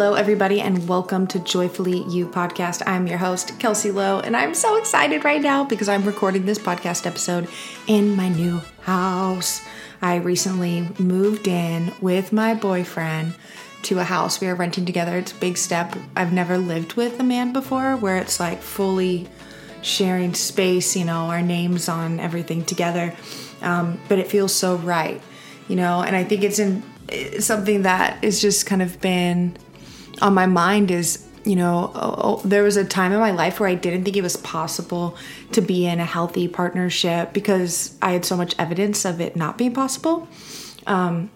Hello, everybody, and welcome to Joyfully You podcast. I'm your host, Kelsey Lowe, and I'm so excited right now because I'm recording this podcast episode in my new house. I recently moved in with my boyfriend to a house we are renting together. It's a big step. I've never lived with a man before where it's like fully sharing space, you know, our names on everything together. Um, but it feels so right, you know, and I think it's in something that has just kind of been on my mind is you know oh, oh, there was a time in my life where i didn't think it was possible to be in a healthy partnership because i had so much evidence of it not being possible. Um,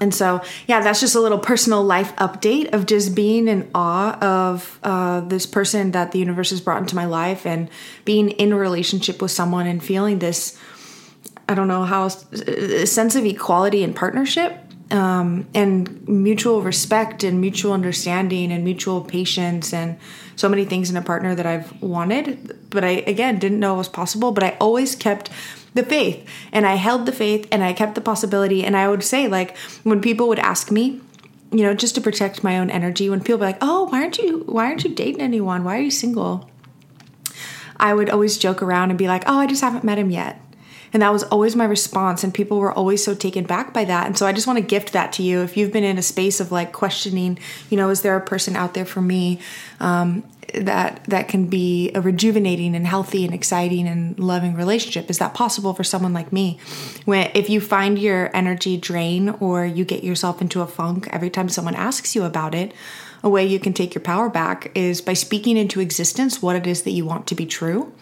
and so yeah that's just a little personal life update of just being in awe of uh, this person that the universe has brought into my life and being in a relationship with someone and feeling this i don't know how a sense of equality and partnership um, and mutual respect and mutual understanding and mutual patience and so many things in a partner that I've wanted, but I again didn't know it was possible. But I always kept the faith and I held the faith and I kept the possibility. And I would say, like, when people would ask me, you know, just to protect my own energy, when people be like, oh, why aren't you, why aren't you dating anyone? Why are you single? I would always joke around and be like, oh, I just haven't met him yet. And that was always my response. And people were always so taken back by that. And so I just want to gift that to you. If you've been in a space of like questioning, you know, is there a person out there for me um, that that can be a rejuvenating and healthy and exciting and loving relationship? Is that possible for someone like me? When if you find your energy drain or you get yourself into a funk every time someone asks you about it, a way you can take your power back is by speaking into existence what it is that you want to be true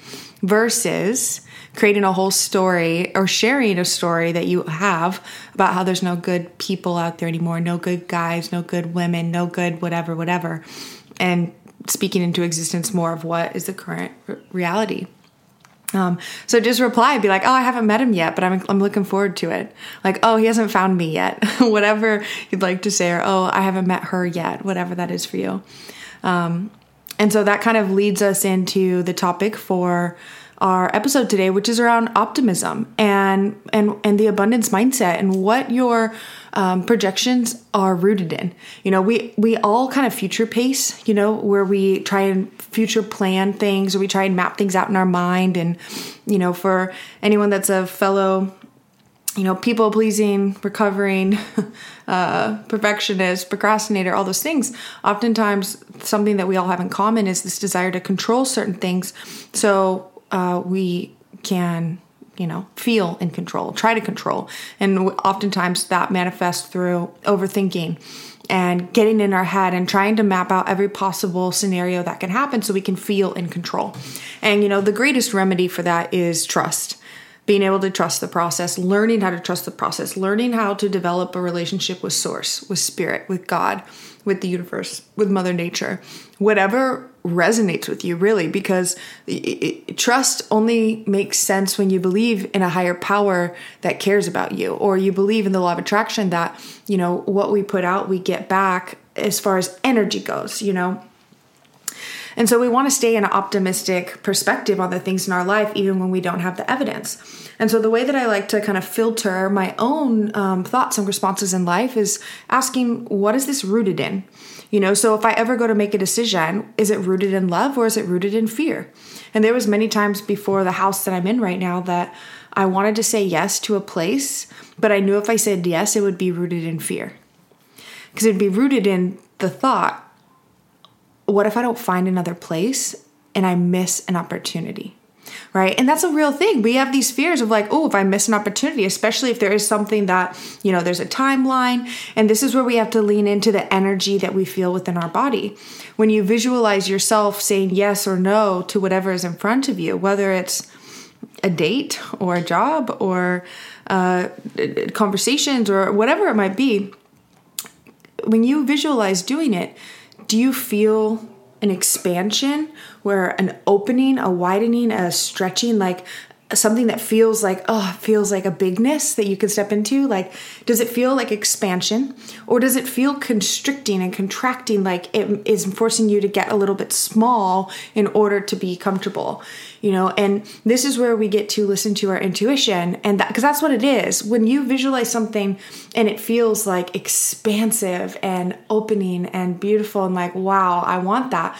versus creating a whole story or sharing a story that you have about how there's no good people out there anymore, no good guys, no good women, no good whatever, whatever, and speaking into existence more of what is the current reality. Um, so just reply, be like, "Oh, I haven't met him yet, but I'm I'm looking forward to it." Like, "Oh, he hasn't found me yet." whatever you'd like to say, or "Oh, I haven't met her yet." Whatever that is for you. Um, and so that kind of leads us into the topic for our episode today, which is around optimism and and and the abundance mindset and what your um, projections are rooted in. You know, we we all kind of future pace. You know, where we try and future plan things, or we try and map things out in our mind. And you know, for anyone that's a fellow you know, people pleasing, recovering, uh, perfectionist, procrastinator, all those things. Oftentimes, something that we all have in common is this desire to control certain things. So, uh, we can you know feel in control try to control. And oftentimes that manifests through overthinking and getting in our head and trying to map out every possible scenario that can happen so we can feel in control. And you know the greatest remedy for that is trust. Being able to trust the process learning how to trust the process learning how to develop a relationship with source with spirit with god with the universe with mother nature. Whatever resonates with you really because it, it, trust only makes sense when you believe in a higher power that cares about you or you believe in the law of attraction that you know what we put out we get back as far as energy goes you know and so we want to stay in an optimistic perspective on the things in our life, even when we don't have the evidence. And so the way that I like to kind of filter my own um, thoughts and responses in life is asking, what is this rooted in? You know, so if I ever go to make a decision, is it rooted in love or is it rooted in fear? And there was many times before the house that I'm in right now that I wanted to say yes to a place, but I knew if I said yes, it would be rooted in fear. Because it'd be rooted in the thought, what if I don't find another place and I miss an opportunity? Right? And that's a real thing. We have these fears of like, oh, if I miss an opportunity, especially if there is something that, you know, there's a timeline. And this is where we have to lean into the energy that we feel within our body. When you visualize yourself saying yes or no to whatever is in front of you, whether it's a date or a job or uh, conversations or whatever it might be, when you visualize doing it, do you feel an expansion where an opening, a widening, a stretching, like something that feels like oh feels like a bigness that you can step into like does it feel like expansion? Or does it feel constricting and contracting like it is forcing you to get a little bit small in order to be comfortable you know? And this is where we get to listen to our intuition and that because that's what it is. When you visualize something and it feels like expansive and opening and beautiful and like wow i want that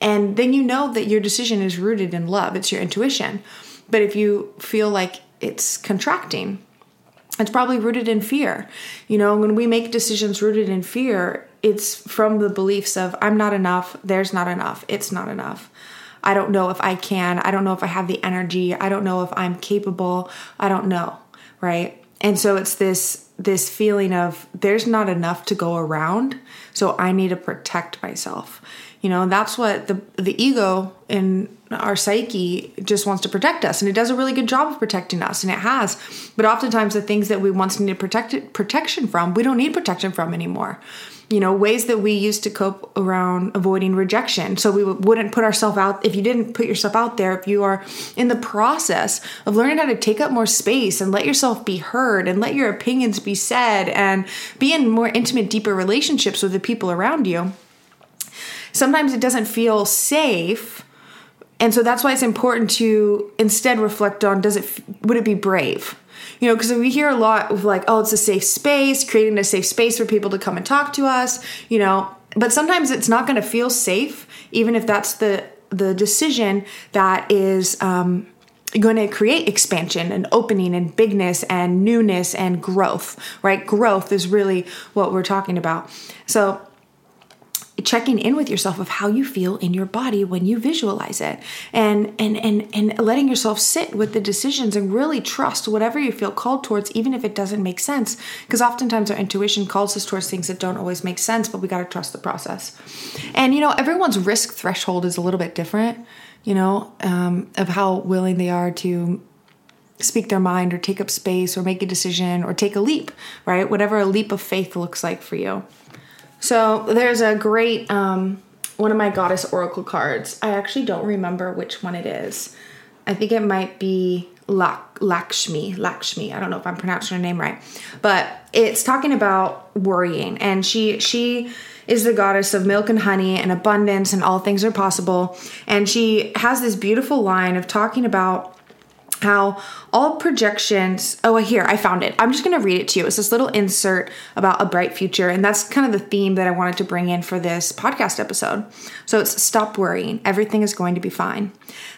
and then you know that your decision is rooted in love. It's your intuition but if you feel like it's contracting, it's probably rooted in fear. You know, when we make decisions rooted in fear, it's from the beliefs of I'm not enough, there's not enough, it's not enough. I don't know if I can, I don't know if I have the energy, I don't know if I'm capable, I don't know, right? And so it's this this feeling of there's not enough to go around, so I need to protect myself. You know, that's what the the ego in our psyche just wants to protect us and it does a really good job of protecting us and it has. But oftentimes the things that we once needed protect, protection from, we don't need protection from anymore you know ways that we used to cope around avoiding rejection. So we wouldn't put ourselves out if you didn't put yourself out there if you are in the process of learning how to take up more space and let yourself be heard and let your opinions be said and be in more intimate deeper relationships with the people around you sometimes it doesn't feel safe. And so that's why it's important to instead reflect on does it would it be brave you know because we hear a lot of like oh it's a safe space creating a safe space for people to come and talk to us you know? But sometimes it's not going to feel safe even if that's the the decision that is um, going to create expansion and opening and bigness and newness and growth right? Growth is really what we're talking about. So checking in with yourself of how you feel in your body when you visualize it. And and and and letting yourself sit with the decisions and really trust whatever you feel called towards even if it doesn't make sense. Because oftentimes our intuition calls us towards things that don't always make sense but we got to trust the process. And you know everyone's risk threshold is a little bit different you know um, of how willing they are to speak their mind or take up space or make a decision or take a leap right? Whatever a leap of faith looks like for you so there's a great um, one of my goddess oracle cards. I actually don't remember which one it is. I think it might be Lak- Lakshmi. Lakshmi. I don't know if I'm pronouncing her name right, but it's talking about worrying, and she she is the goddess of milk and honey and abundance and all things are possible. And she has this beautiful line of talking about how all projections oh here i found it. I'm just going to read it to you. It's this little insert about a bright future and that's kind of the theme that i wanted to bring in for this podcast episode. So it's stop worrying. Everything is going to be fine.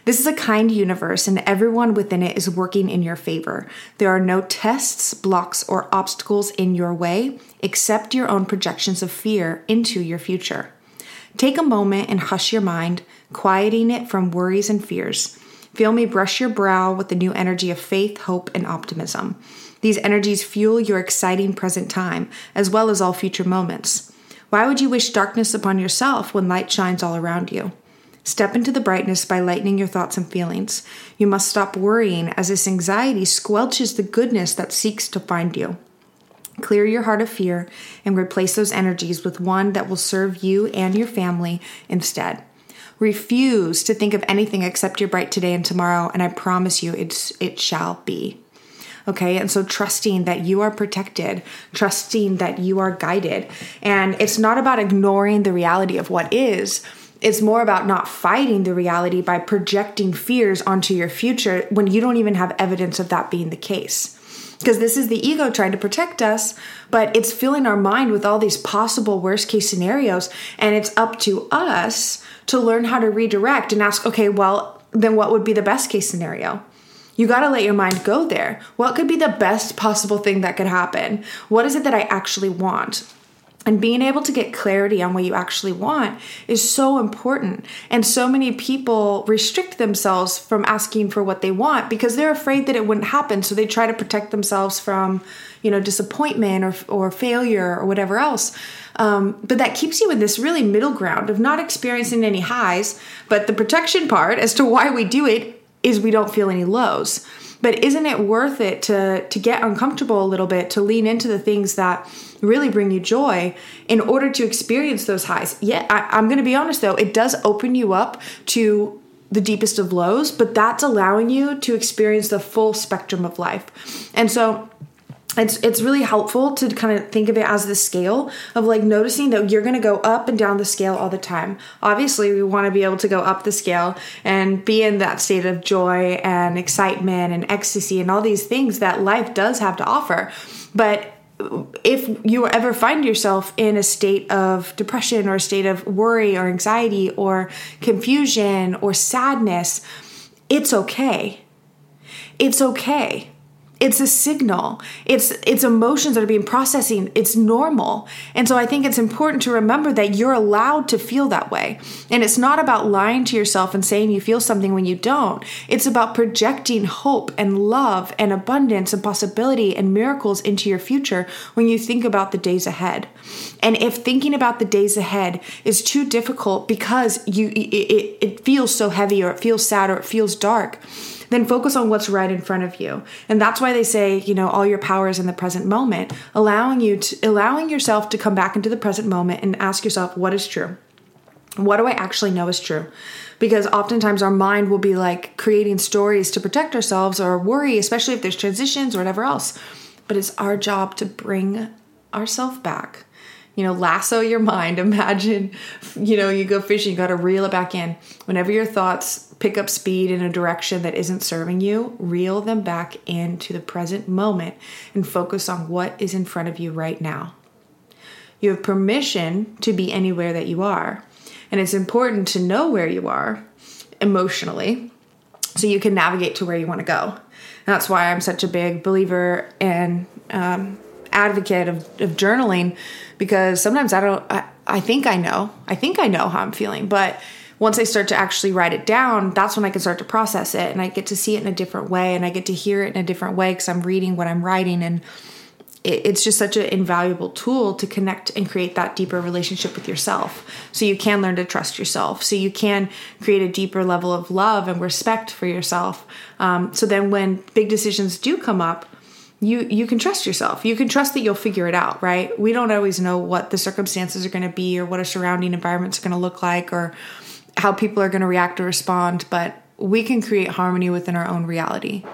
This is a kind universe and everyone within it is working in your favor. There are no tests blocks or obstacles in your way. Except your own projections of fear into your future. Take a moment and hush your mind quieting it from worries and fears Feel me brush your brow with the new energy of faith, hope, and optimism. These energies fuel your exciting present time, as well as all future moments. Why would you wish darkness upon yourself when light shines all around you? Step into the brightness by lightening your thoughts and feelings. You must stop worrying, as this anxiety squelches the goodness that seeks to find you. Clear your heart of fear and replace those energies with one that will serve you and your family instead. Refuse to think of anything except your bright today and tomorrow, and I promise you it's it shall be. Okay, and so trusting that you are protected, trusting that you are guided. And it's not about ignoring the reality of what is, it's more about not fighting the reality by projecting fears onto your future when you don't even have evidence of that being the case because this is the ego trying to protect us, but it's filling our mind with all these possible worst case scenarios. And it's up to us to learn how to redirect and ask, okay, well, then what would be the best case scenario? You got to let your mind go there. What could be the best possible thing that could happen? What is it that I actually want? And being able to get clarity on what you actually want is so important. And so many people restrict themselves from asking for what they want because they're afraid that it wouldn't happen. So they try to protect themselves from, you know, disappointment or, or failure or whatever else. Um, but that keeps you in this really middle ground of not experiencing any highs. But the protection part as to why we do it is we don't feel any lows. But isn't it worth it to to get uncomfortable a little bit, to lean into the things that really bring you joy in order to experience those highs? Yeah, I, I'm going to be honest though, it does open you up to the deepest of lows, but that's allowing you to experience the full spectrum of life. And so it's it's really helpful to kind of think of it as the scale of like noticing that you're going to go up and down the scale all the time. Obviously, we want to be able to go up the scale and be in that state of joy and excitement and ecstasy and all these things that life does have to offer. But if you ever find yourself in a state of depression or a state of worry or anxiety or confusion or sadness, it's okay. It's okay it's a signal. It's it's emotions that are being processing. It's normal. And so i think it's important to remember that you're allowed to feel that way. And it's not about lying to yourself and saying you feel something when you don't. It's about projecting hope and love and abundance and possibility and miracles into your future when you think about the days ahead. And if thinking about the days ahead is too difficult because you it, it, feels so heavy or it feels sad or it feels dark then focus on what's right in front of you. And that's why they say, you know, all your power is in the present moment, allowing you to allowing yourself to come back into the present moment and ask yourself what is true. What do I actually know is true? Because oftentimes our mind will be like creating stories to protect ourselves or worry, especially if there's transitions or whatever else. But it's our job to bring ourselves back you know, lasso your mind. Imagine, you know, you go fishing, you got to reel it back in. Whenever your thoughts pick up speed in a direction that isn't serving you, reel them back into the present moment and focus on what is in front of you right now. You have permission to be anywhere that you are. And it's important to know where you are emotionally so you can navigate to where you want to go. And that's why I'm such a big believer in um, advocate of, of journaling because sometimes I don't, I, I think I know, I think I know how I'm feeling, but once I start to actually write it down, that's when I can start to process it and I get to see it in a different way and I get to hear it in a different way because I'm reading what I'm writing and it's just such an invaluable tool to connect and create that deeper relationship with yourself. So you can learn to trust yourself. So you can create a deeper level of love and respect for yourself. Um, so then when big decisions do come up, you you can trust yourself. You can trust that you'll figure it out, right? We don't always know what the circumstances are going to be or what a surrounding environment's are going to look like or how people are going to react or respond, but we can create harmony within our own reality.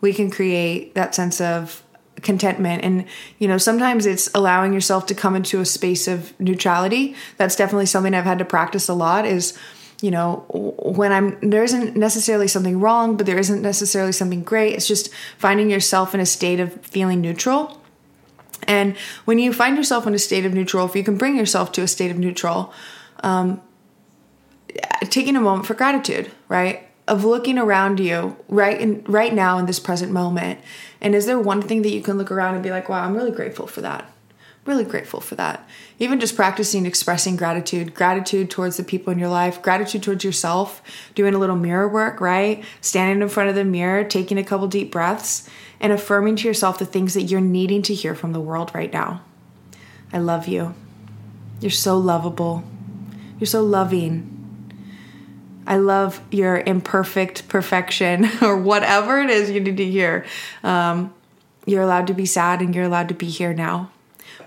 We can create that sense of contentment and you know sometimes it's allowing yourself to come into a space of neutrality that's definitely something i've had to practice a lot is you know, when I'm, there isn't necessarily something wrong, but there isn't necessarily something great. It's just finding yourself in a state of feeling neutral. And when you find yourself in a state of neutral, if you can bring yourself to a state of neutral, um, taking a moment for gratitude, right? Of looking around you right in right now in this present moment. And is there one thing that you can look around and be like, wow, I'm really grateful for that? Really grateful for that. Even just practicing expressing gratitude, gratitude towards the people in your life, gratitude towards yourself, doing a little mirror work, right? Standing in front of the mirror, taking a couple deep breaths, and affirming to yourself the things that you're needing to hear from the world right now. I love you. You're so lovable. You're so loving. I love your imperfect perfection or whatever it is you need to hear. Um, you're allowed to be sad and you're allowed to be here now.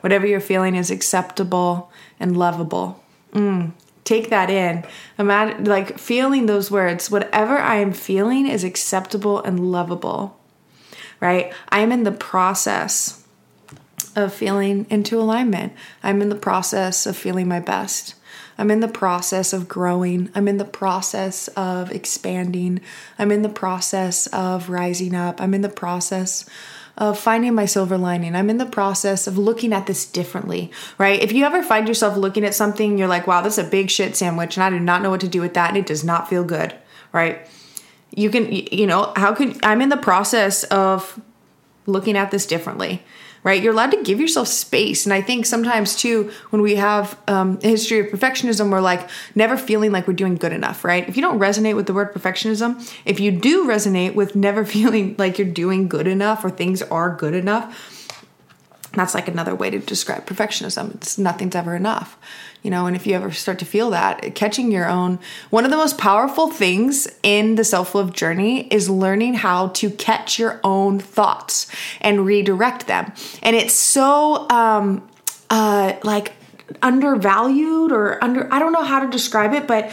Whatever you're feeling is acceptable and lovable. Mm, take that in. Imagine, like, feeling those words. Whatever I am feeling is acceptable and lovable, right? I am in the process of feeling into alignment. I'm in the process of feeling my best. I'm in the process of growing. I'm in the process of expanding. I'm in the process of rising up. I'm in the process of finding my silver lining. I'm in the process of looking at this differently, right? If you ever find yourself looking at something, you're like, wow, this is a big shit sandwich, and I do not know what to do with that, and it does not feel good, right? You can, you know, how can I'm in the process of looking at this differently right? You're allowed to give yourself space. And I think sometimes too, when we have um, a history of perfectionism, we're like never feeling like we're doing good enough, right? If you don't resonate with the word perfectionism, if you do resonate with never feeling like you're doing good enough or things are good enough, that's like another way to describe perfectionism. It's nothing's ever enough you know and if you ever start to feel that catching your own one of the most powerful things in the self-love journey is learning how to catch your own thoughts and redirect them. And it's so um uh like undervalued or under I don't know how to describe it but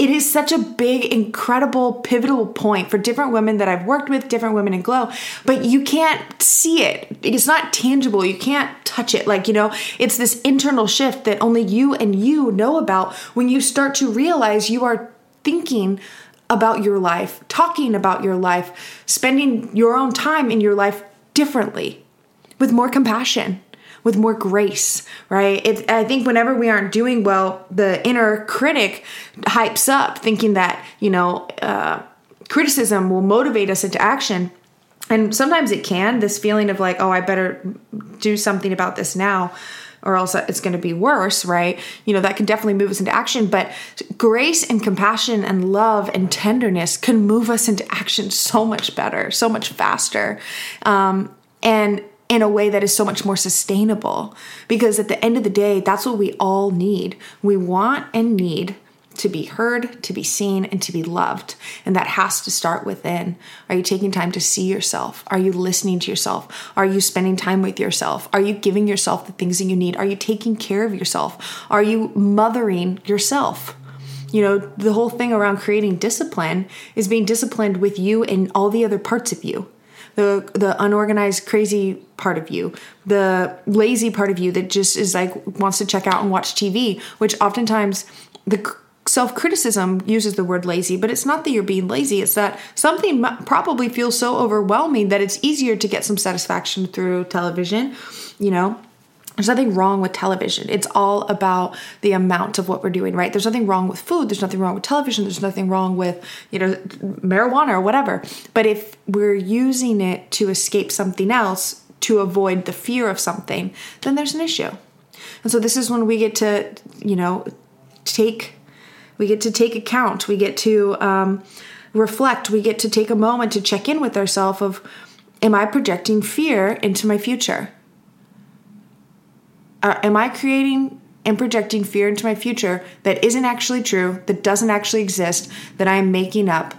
it is such a big, incredible, pivotal point for different women that I've worked with, different women in Glow, but you can't see it. It's not tangible. You can't touch it. Like, you know, it's this internal shift that only you and you know about when you start to realize you are thinking about your life, talking about your life, spending your own time in your life differently with more compassion with more grace, right? It, I think whenever we aren't doing well, the inner critic hypes up, thinking that, you know, uh, criticism will motivate us into action. And sometimes it can, this feeling of like, oh, I better do something about this now or else it's going to be worse, right? You know, that can definitely move us into action. But grace and compassion and love and tenderness can move us into action so much better, so much faster. Um, and in a way that is so much more sustainable. Because at the end of the day, that's what we all need. We want and need to be heard, to be seen, and to be loved. And that has to start within. Are you taking time to see yourself? Are you listening to yourself? Are you spending time with yourself? Are you giving yourself the things that you need? Are you taking care of yourself? Are you mothering yourself? You know, the whole thing around creating discipline is being disciplined with you and all the other parts of you the the unorganized crazy part of you the lazy part of you that just is like wants to check out and watch tv which oftentimes the self criticism uses the word lazy, but it's not that you're being lazy. It's that something probably feels so overwhelming that it's easier to get some satisfaction through television, you know, there's nothing wrong with television. It's all about the amount of what we're doing, right? There's nothing wrong with food. There's nothing wrong with television. There's nothing wrong with, you know, marijuana or whatever. But if we're using it to escape something else, to avoid the fear of something, then there's an issue. And so this is when we get to, you know, take, we get to take account. We get to um, reflect. We get to take a moment to check in with ourselves of, am I projecting fear into my future? Am I creating and projecting fear into my future that isn't actually true, that doesn't actually exist, that I'm making up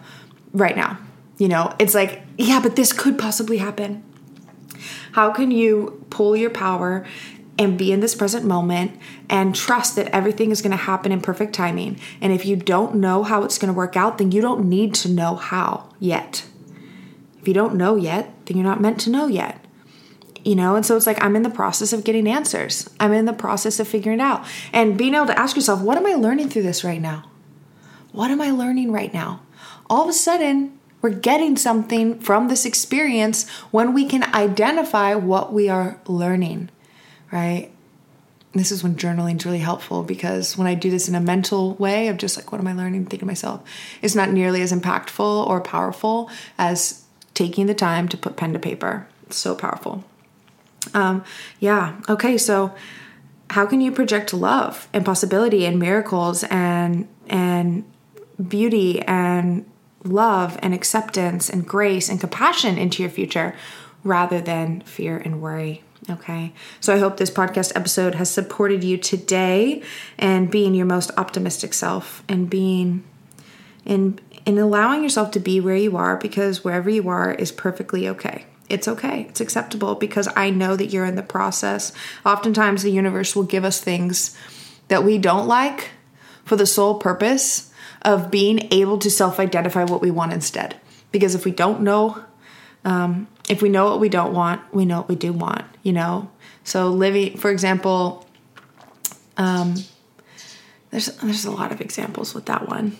right now? You know, it's like, yeah, but this could possibly happen. How can you pull your power and be in this present moment and trust that everything is going to happen in perfect timing? And if you don't know how it's going to work out, then you don't need to know how yet. If you don't know yet, then you're not meant to know yet you know and so it's like i'm in the process of getting answers i'm in the process of figuring it out and being able to ask yourself what am i learning through this right now what am i learning right now all of a sudden we're getting something from this experience when we can identify what we are learning right this is when journaling is really helpful because when I do this in a mental way of just like, what am I learning? Think to myself, it's not nearly as impactful or powerful as taking the time to put pen to paper. It's so powerful. Um, yeah. Okay. So, how can you project love and possibility and miracles and and beauty and love and acceptance and grace and compassion into your future rather than fear and worry? Okay. So I hope this podcast episode has supported you today and being your most optimistic self and being in in allowing yourself to be where you are because wherever you are is perfectly okay it's okay. It's acceptable because I know that you're in the process. Oftentimes, the universe will give us things that we don't like for the sole purpose of being able to self identify what we want instead. Because if we don't know, um, if we know what we don't want, we know what we do want, you know? So, living, for example, um, there's, there's a lot of examples with that one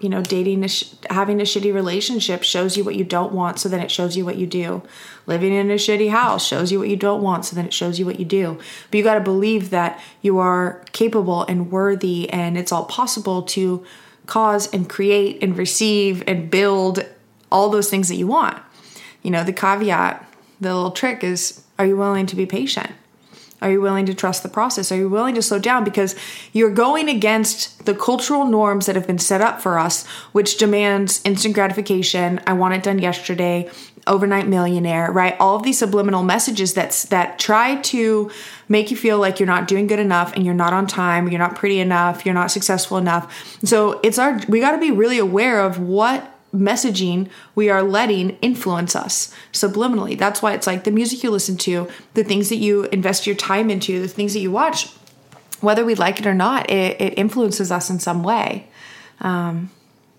you know dating a sh- having a shitty relationship shows you what you don't want so then it shows you what you do. Living in a shitty house shows you what you don't want so then it shows you what you do. But you got to believe that you are capable and worthy and it's all possible to cause and create and receive and build all those things that you want. You know the caveat the little trick is are you willing to be patient are you willing to trust the process? Are you willing to slow down? Because you're going against the cultural norms that have been set up for us, which demands instant gratification. I want it done yesterday. Overnight millionaire, right? All of these subliminal messages that that try to make you feel like you're not doing good enough and you're not on time, you're not pretty enough, you're not successful enough. So it's our we got to be really aware of what messaging we are letting influence us subliminally. That's why it's like the music you listen to, the things that you invest your time into, the things that you watch, whether we like it or not, it, it influences us in some way. Um,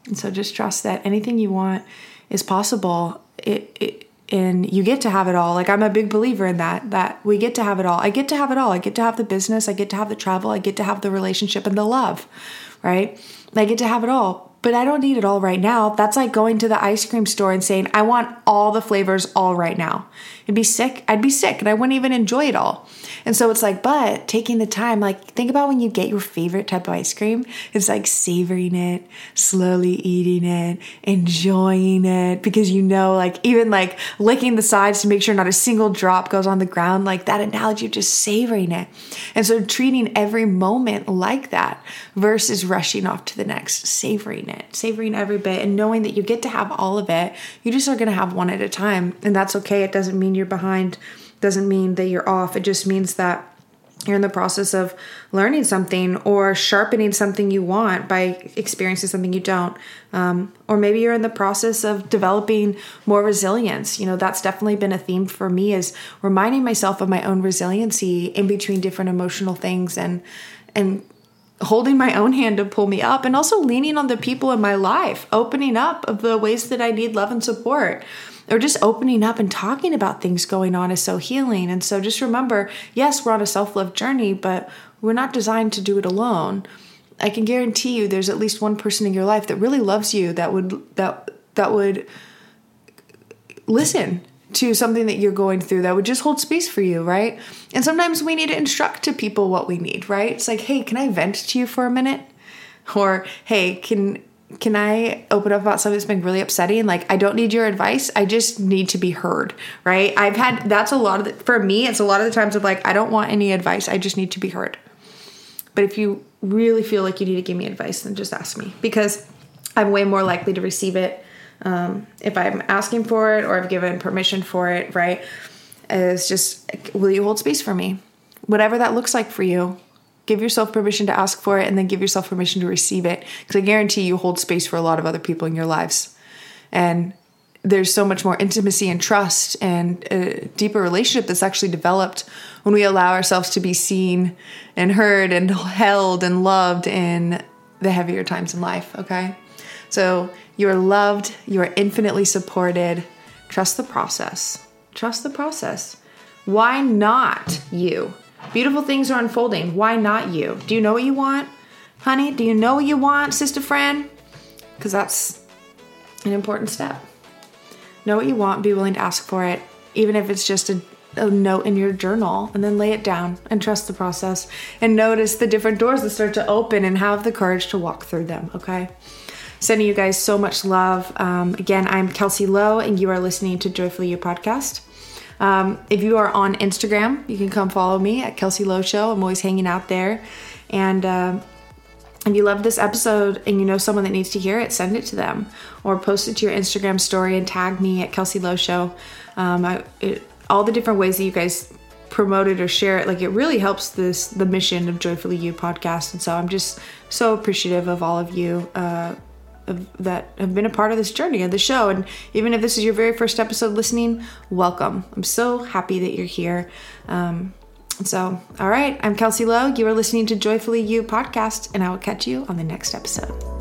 and so just trust that anything you want is possible. It, it and you get to have it all. Like I'm a big believer in that that we get to have it all. I get to have it all. I get to have the business, I get to have the travel, I get to have the relationship and the love, right? I get to have it all but I don't need it all right now. That's like going to the ice cream store and saying, I want all the flavors all right now. It'd be sick. I'd be sick and I wouldn't even enjoy it all. And so it's like, but taking the time, like think about when you get your favorite type of ice cream. It's like savoring it, slowly eating it, enjoying it because you know, like even like licking the sides to make sure not a single drop goes on the ground, like that analogy of just savoring it. And so treating every moment like that versus rushing off to the next, savoring it savoring every bit, and knowing that you get to have all of it. You just are going to have one at a time, and that's okay. It doesn't mean you're behind, doesn't mean that you're off. It just means that you're in the process of learning something or sharpening something you want by experiencing something you don't. Um, or maybe you're in the process of developing more resilience. You know, that's definitely been a theme for me is reminding myself of my own resiliency in between different emotional things and and holding my own hand to pull me up and also leaning on the people in my life, opening up of the ways that I need love and support. Or just opening up and talking about things going on is so healing. And so just remember yes, we're on a self love journey, but we're not designed to do it alone. I can guarantee you there's at least one person in your life that really loves you that would that that would listen to something that you're going through that would just hold space for you, right? And sometimes we need to instruct to people what we need, right? It's like, hey, can I vent to you for a minute? Or hey, can can I open up about something that's been really upsetting? Like, I don't need your advice. I just need to be heard, right? I've had that's a lot of the, for me. It's a lot of the times of like, I don't want any advice. I just need to be heard. But if you really feel like you need to give me advice, then just ask me because I'm way more likely to receive it um, if I'm asking for it or I've given permission for it, right? It's just, will you hold space for me? Whatever that looks like for you, give yourself permission to ask for it and then give yourself permission to receive it. Because I guarantee you hold space for a lot of other people in your lives. And there's so much more intimacy and trust and a deeper relationship that's actually developed when we allow ourselves to be seen and heard and held and loved in the heavier times in life, okay? So you are loved, you are infinitely supported. Trust the process. Trust the process. Why not you? Beautiful things are unfolding. Why not you? Do you know what you want? Honey, do you know what you want, sister friend? Because that's an important step. Know what you want, be willing to ask for it, even if it's just a, a note in your journal, and then lay it down and trust the process and notice the different doors that start to open and have the courage to walk through them, okay? Sending you guys so much love. Um, again, I'm Kelsey Lowe, and you are listening to Joyfully You podcast. Um, if you are on Instagram, you can come follow me at Kelsey Lowe Show. I'm always hanging out there. And uh, if you love this episode and you know someone that needs to hear it, send it to them or post it to your Instagram story and tag me at Kelsey Lowe Show. Um, I, it, all the different ways that you guys promote it or share it, like it really helps this the mission of Joyfully You podcast. And so I'm just so appreciative of all of you. Uh, that have been a part of this journey of the show. And even if this is your very first episode listening, welcome. I'm so happy that you're here. Um, so, all right, I'm Kelsey Lowe. You are listening to Joyfully You podcast, and I will catch you on the next episode.